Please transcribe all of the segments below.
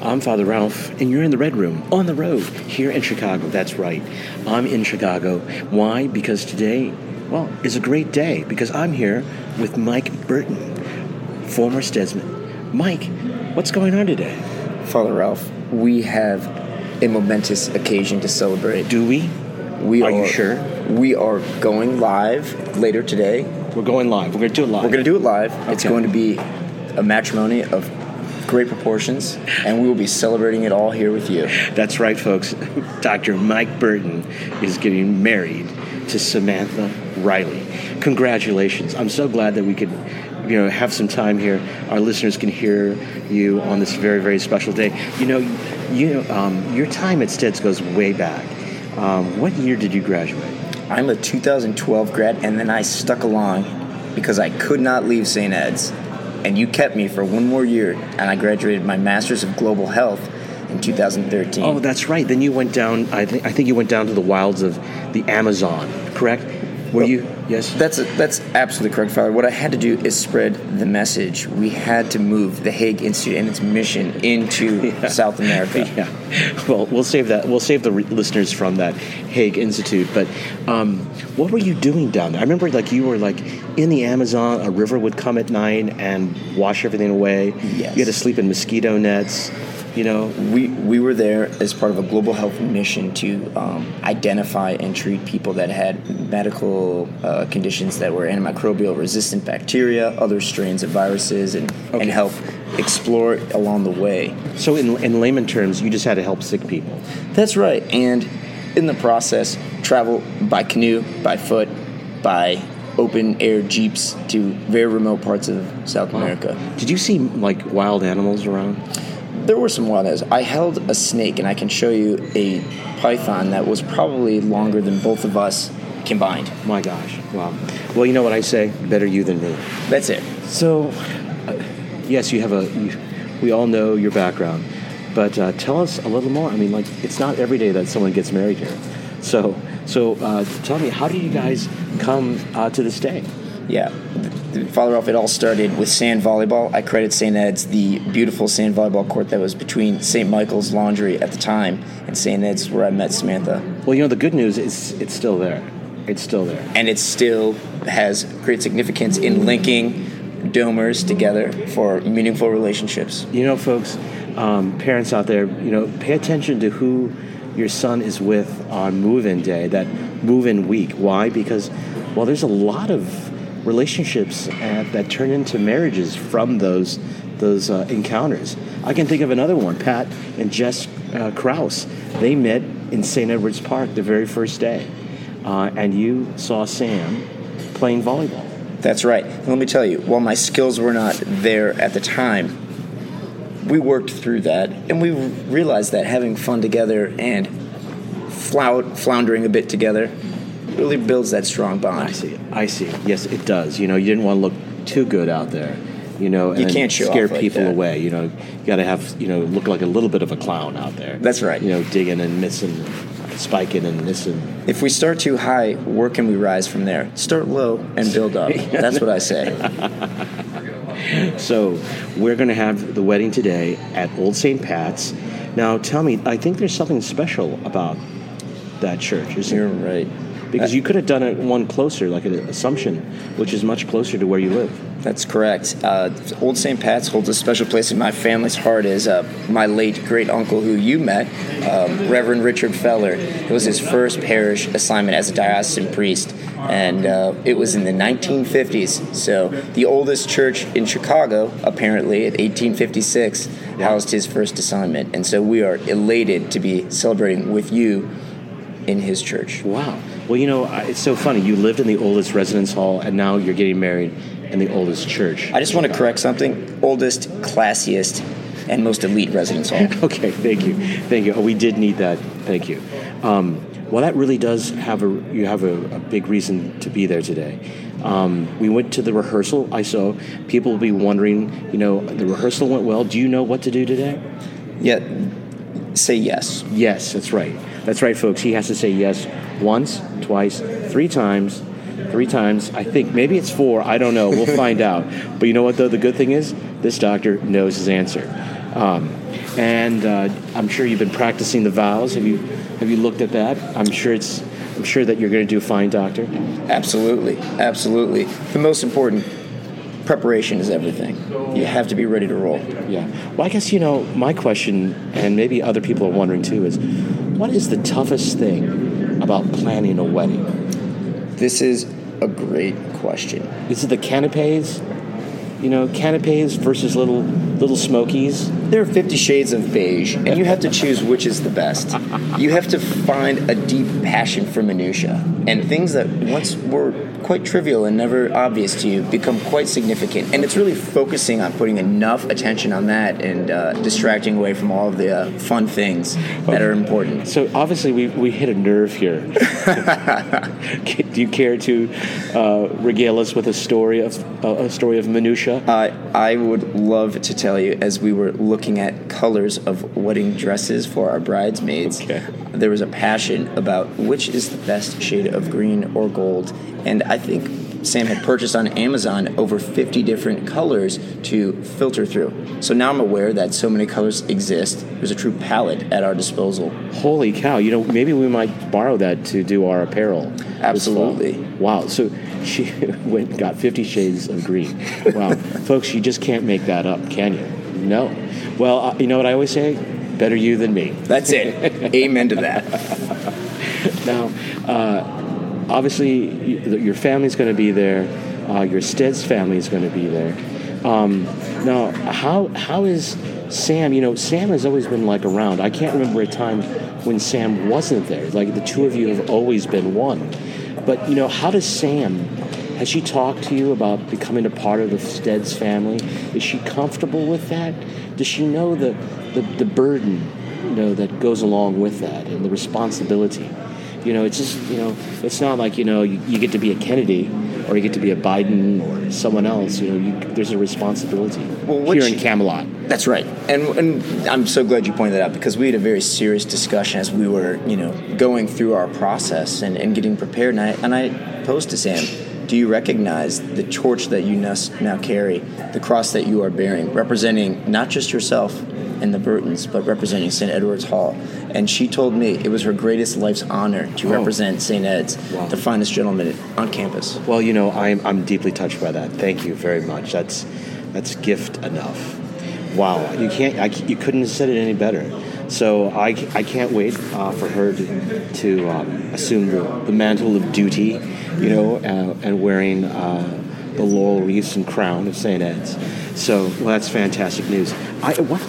I'm Father Ralph, and you're in the Red Room on the road here in Chicago. That's right. I'm in Chicago. Why? Because today, well, is a great day because I'm here with Mike Burton, former Stedsman. Mike, what's going on today? Father Ralph, we have a momentous occasion to celebrate. Do we? We Are are you sure? We are going live later today. We're going live. We're going to do it live. We're going to do it live. It's going to be a matrimony of great proportions, and we will be celebrating it all here with you. That's right, folks. Dr. Mike Burton is getting married to Samantha Riley. Congratulations. I'm so glad that we could you know have some time here our listeners can hear you on this very very special day you know you um, your time at Steds goes way back um, what year did you graduate I'm a 2012 grad, and then I stuck along because I could not leave St. Ed's. And you kept me for one more year, and I graduated my Master's of Global Health in 2013. oh that's right then you went down I think I think you went down to the wilds of the Amazon correct were you yes That's that's absolutely correct, Father. What I had to do is spread the message. We had to move the Hague Institute and its mission into South America. Yeah. Well, we'll save that. We'll save the re- listeners from that Hague Institute. But um, what were you doing down there? I remember like you were like in the Amazon. A river would come at night and wash everything away. Yes. You had to sleep in mosquito nets. You know. We we were there as part of a global health mission to um, identify and treat people that had medical uh, conditions that were antimicrobial resistant bacteria, other strains of viruses, and Okay. and help explore along the way. So in in layman terms, you just had to help sick people. That's right. And in the process, travel by canoe, by foot, by open air jeeps to very remote parts of South America. Did you see like wild animals around? There were some wild animals. I held a snake, and I can show you a python that was probably longer than both of us combined. My gosh! Wow. Well, you know what I say? Better you than me. That's it. So, uh, yes, you have a. You, we all know your background, but uh, tell us a little more. I mean, like, it's not every day that someone gets married here. So, so uh, tell me, how did you guys come uh, to this day? Yeah. The- the- Father Ralph, it all started with sand volleyball. I credit St. Ed's the beautiful sand volleyball court that was between St. Michael's Laundry at the time and St. Ed's where I met Samantha. Well, you know, the good news is it's still there. It's still there. and it still has great significance in linking domers together for meaningful relationships. You know, folks, um, parents out there, you know, pay attention to who your son is with on move-in day, that move-in week. Why? Because, well, there's a lot of relationships uh, that turn into marriages from those those uh, encounters. I can think of another one. Pat and Jess uh, Kraus. They met in St. Edward's Park the very first day, uh, and you saw Sam playing volleyball. That's right. And let me tell you, while my skills were not there at the time, we worked through that and we realized that having fun together and flou- floundering a bit together really builds that strong bond. I see. I see. Yes, it does. You know, you didn't want to look too good out there. You know, and You can't show scare like people that. away. You know, you got to have you know look like a little bit of a clown out there. That's right. You know, digging and missing, spiking and missing. If we start too high, where can we rise from there? Start low and build up. That's what I say. So we're going to have the wedding today at Old St. Pat's. Now, tell me, I think there's something special about that church, isn't You're there? right. Because you could have done it one closer, like an Assumption, which is much closer to where you live. That's correct. Uh, Old St. Pat's holds a special place in my family's heart as uh, my late great uncle, who you met, um, Reverend Richard Feller. It was his first parish assignment as a diocesan priest, and uh, it was in the 1950s. So, the oldest church in Chicago, apparently, at 1856, housed his first assignment. And so, we are elated to be celebrating with you in his church. Wow. Well, you know, I- it's so funny. You lived in the oldest residence hall, and now you're getting married in the oldest church. I just want to correct something oldest, classiest, and most elite residence hall. Okay, thank you, thank you. Oh, we did need that. Thank you. Um, well, that really does have a you have a, a big reason to be there today. Um, we went to the rehearsal. I saw people will be wondering. You know, the rehearsal went well. Do you know what to do today? Yeah, say yes. Yes, that's right. That's right, folks. He has to say yes once, twice, three times. Three times. I think maybe it's four. I don't know. We'll find out. But you know what, though? The good thing is, this doctor knows his answer. Um, and uh, I'm sure you've been practicing the vows. Have you have you looked at that? I'm sure it's I'm sure that you're going to do fine, doctor. Absolutely, absolutely. The most important preparation is everything. You have to be ready to roll. Yeah. Well, I guess you know my question, and maybe other people are wondering too, is what is the toughest thing about planning a wedding? This is a great question. Is it the canapes? You know, canapes versus little little smokies. There are 50 shades of beige, and you have to choose which is the best. You have to find a deep passion for minutia and things that once were quite trivial and never obvious to you become quite significant. And it's really focusing on putting enough attention on that and uh, distracting away from all of the uh, fun things that are important. So obviously we, we hit a nerve here. Do you care to uh, regale us with a story of uh, a story of minutia? I would love to tell you as we were looking at colors of wedding dresses for our bridesmaids. Okay. There was a passion about which is the best shade of green or gold, and I think Sam had purchased on Amazon over 50 different colors to filter through. So now I'm aware that so many colors exist. There's a true palette at our disposal. Holy cow! You know, maybe we might borrow that to do our apparel. Absolutely. Wow. So she went got Fifty Shades of Green. Wow, folks, you just can't make that up, can you? No. Well, uh, you know what I always say: better you than me. That's it. Amen to that. Now, uh, obviously, your family's going to be there. Uh, your Steds family is going to be there. Um, now, how how is Sam? You know, Sam has always been like around. I can't remember a time when Sam wasn't there. Like the two of you have always been one. But you know, how does Sam? Has she talked to you about becoming a part of the Steds family? Is she comfortable with that? Does she know the, the, the burden, you know, that goes along with that and the responsibility? You know, it's just, you know, it's not like, you know, you, you get to be a Kennedy or you get to be a Biden or someone else. You know, you, there's a responsibility Well, here she- in Camelot. That's right, and and I'm so glad you pointed that out because we had a very serious discussion as we were, you know, going through our process and, and getting prepared. And I and I posed to Sam, do you recognize the torch that you now carry, the cross that you are bearing, representing not just yourself and the Burtons, but representing St. Edward's Hall? And she told me it was her greatest life's honor to Oh. represent St. Ed's, Wow. the finest gentleman on campus. Well, you know, I'm, I'm deeply touched by that. Thank you very much. That's that's gift enough. Wow, you can't, I, you couldn't have said it any better. So I, I can't wait uh, for her to, to um, assume the, the mantle of duty, you know, uh, and wearing uh, the laurel wreaths and crown of St. Ed's. So, well, that's fantastic news. I, what,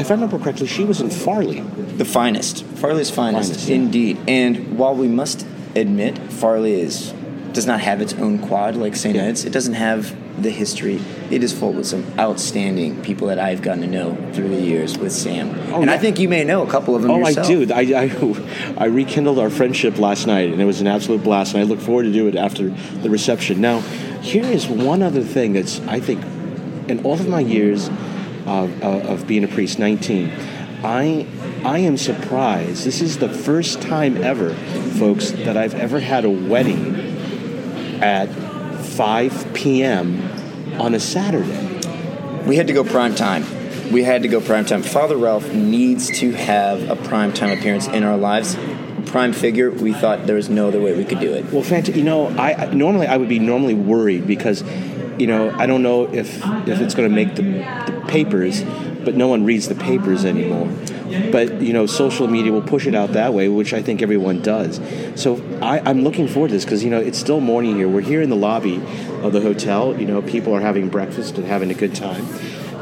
if I remember correctly, she was in Farley. The finest. Farley's finest, Finest, yeah. indeed. And while we must admit Farley is does not have its own quad like St. Yeah. Ed's, it doesn't have the history. It is full with some outstanding people that I've gotten to know through the years with Sam. Oh, and I think you may know a couple of them Oh, yourself. I do. I, I, I rekindled our friendship last night, and it was an absolute blast. And I look forward to do it after the reception. Now, here is one other thing that's I think, in all of my years of, of, of being a priest, 19, I I am surprised. This is the first time ever, folks, that I've ever had a wedding at 5 p.m. on a Saturday. We had to go prime time. We had to go prime time. Father Ralph needs to have a prime time appearance in our lives. Prime figure, we thought there was no other way we could do it. Well, fant- you know, I, I normally I would be normally worried because, you know, I don't know if if it's going to make the, the papers, but no one reads the papers anymore. But you know, social media will push it out that way, which I think everyone does. So I, I'm looking forward to this because you know it's still morning here. We're here in the lobby of the hotel. You know, people are having breakfast and having a good time,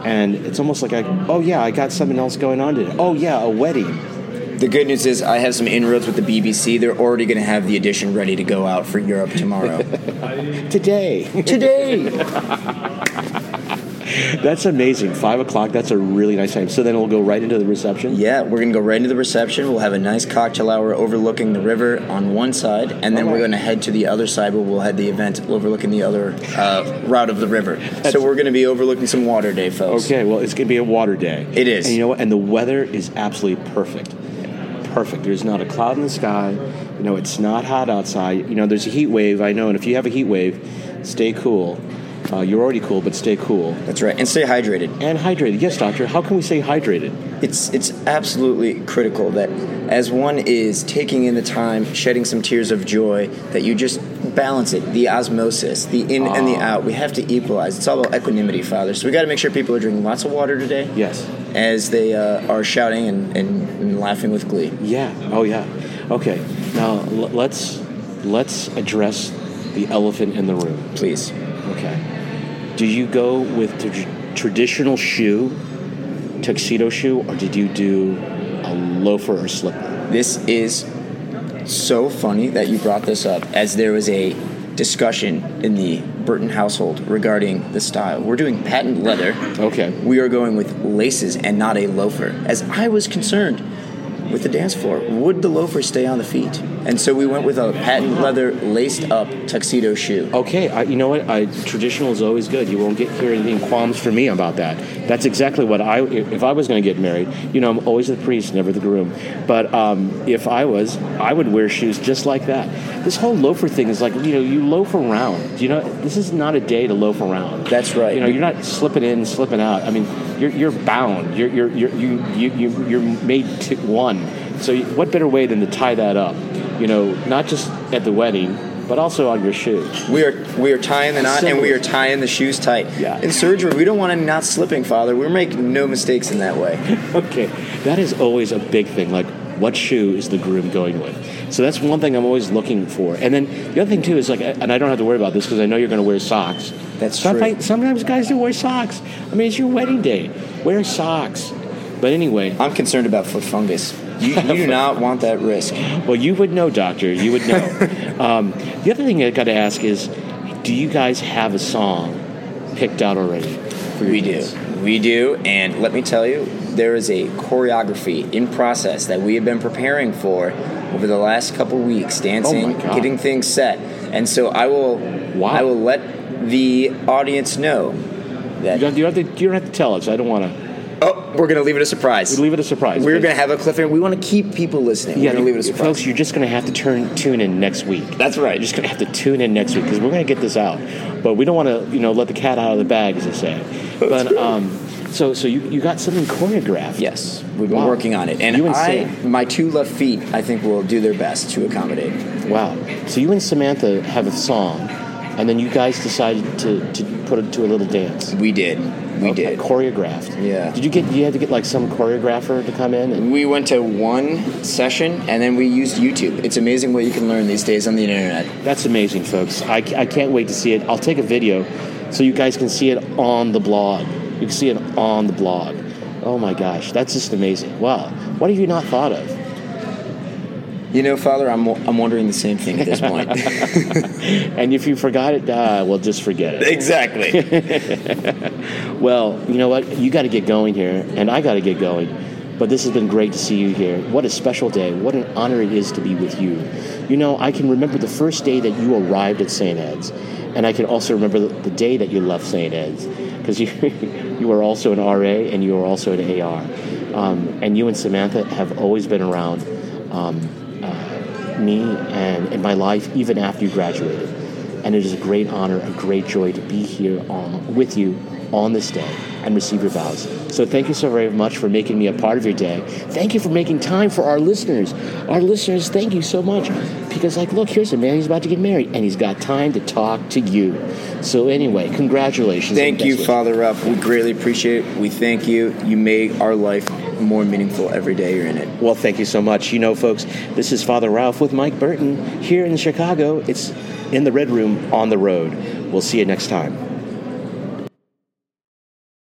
and it's almost like I, oh yeah, I got something else going on today. Oh yeah, a wedding. The good news is I have some inroads with the BBC. They're already going to have the edition ready to go out for Europe tomorrow. Today. Today. That's amazing. Five o'clock. That's a really nice time. So then we'll go right into the reception. Yeah, we're going to go right into the reception. We'll have a nice cocktail hour overlooking the river on one side, and then we're going to head to the other side where we'll head the event overlooking the other uh, route of the river. so we're going to be overlooking some water day, folks. Okay. Well, it's gonna be a water day. It is. And you know what? And the weather is absolutely perfect. Perfect. There's not a cloud in the sky. You know, it's not hot outside. You know, there's a heat wave. I know, and if you have a heat wave, stay cool. Uh, you're already cool, but stay cool That's right. And stay hydrated. and hydrated. Yes, doctor. How can we stay hydrated? It's it's absolutely critical that as one is taking in the time, shedding some tears of joy, that you just balance it, the osmosis, the in and the out. We have to equalize. It's all about equanimity, Father. So we got to make sure people are drinking lots of water today Yes. as they uh, are shouting and, and, and laughing with glee. Yeah. Oh, yeah. Okay. Now l- let's let's address the elephant in the room. Please. Okay. Do you go with the traditional shoe, tuxedo shoe, or did you do a loafer or slipper? This is so funny that you brought this up, as there was a discussion in the Burton household regarding the style. We're doing patent leather. Okay. We are going with laces and not a loafer. As I was concerned with the dance floor, would the loafer stay on the feet? And so we went with a patent leather laced up tuxedo shoe. Okay, I, you know what? I, traditional is always good. You won't get hear any qualms from me about that. That's exactly what I. If I was going to get married, you know, I'm always the priest, never the groom. But um, if I was, I would wear shoes just like that. This whole loafer thing is like, you know, you loaf around. You know, this is not a day to loaf around. That's right. You know, you're not slipping in, slipping out. I mean, you're, you're bound. You're, you're, you're, you, you, you, you're made to one. So, what better way than to tie that up? You know, not just at the wedding, but also on your shoe. We are we are tying the knot and we are tying the shoes tight. Yeah. In surgery, we don't want any knots slipping, Father. We're making no mistakes in that way. Okay, that is always a big thing. Like, what shoe is the groom going with? So that's one thing I'm always looking for. And then the other thing too is like, and I don't have to worry about this because I know you're going to wear socks. That's sometimes, true. Sometimes guys do wear socks. I mean, it's your wedding day. Wear socks. But anyway, I'm concerned about foot fungus. You, you do not want that risk. well, you would know, doctor. You would know. um, the other thing I got to ask is, do you guys have a song picked out already? For your We do. We do. And let me tell you, there is a choreography in process that we have been preparing for over the last couple weeks, dancing, Oh getting things set. And so I will Wow. I will let the audience know that You don't, you, don't have to, you don't have to tell us. I don't want to. Oh, we're gonna leave it a surprise. We leave it a surprise. We're gonna have a cliffhanger. We want to keep people listening. Yeah, we're gonna leave it a surprise. folks, you're just going to have to turn tune in next week. That's right. You're just going to have to tune in next week because we're going to get this out. But we don't want to, you know, let the cat out of the bag, as they say. But um, so so you, you got something choreographed. Yes, we've been Wow. working on it, and You and I, Sam. my two left feet, I think will do their best to accommodate. Wow. So you and Samantha have a song, and then you guys decided to, to put it to a little dance. We did, we Okay, did. Choreographed. Yeah. Did you get? You had to get like some choreographer to come in and. We went to one session, and then we used YouTube. It's amazing what you can learn these days on the internet. That's amazing, folks. I, I can't wait to see it. I'll take a video so you guys can see it on the blog. You can see it on the blog. Oh my gosh, that's just amazing. Wow. What have you not thought of? You know, Father, I'm, I'm wondering the same thing at this point. And if you forgot it, uh, well, just forget it. exactly. Well, you know what? You got to get going here, and I got to get going. But this has been great to see you here. What a special day. What an honor it is to be with you. You know, I can remember the first day that you arrived at St. Ed's, and I can also remember the, day that you left St. Ed's, because you, you were also an RA and you were also an AR. Um, and you and Samantha have always been around um, me and in my life, even after you graduated. And it is a great honor, a great joy to be here on, with you on this day and receive your vows. So thank you so very much for making me a part of your day. Thank you for making time for our listeners. Our listeners, thank you so much. Because, like, look, here's a man who's about to get married, and he's got time to talk to you. So, anyway, congratulations. Thank you. Father Ralph. We greatly appreciate it. We thank you. You make our life more meaningful every day you're in it. Well, thank you so much. You know, folks, this is Father Ralph with Mike Burton here in Chicago. It's in the Red Room on the road. We'll see you next time.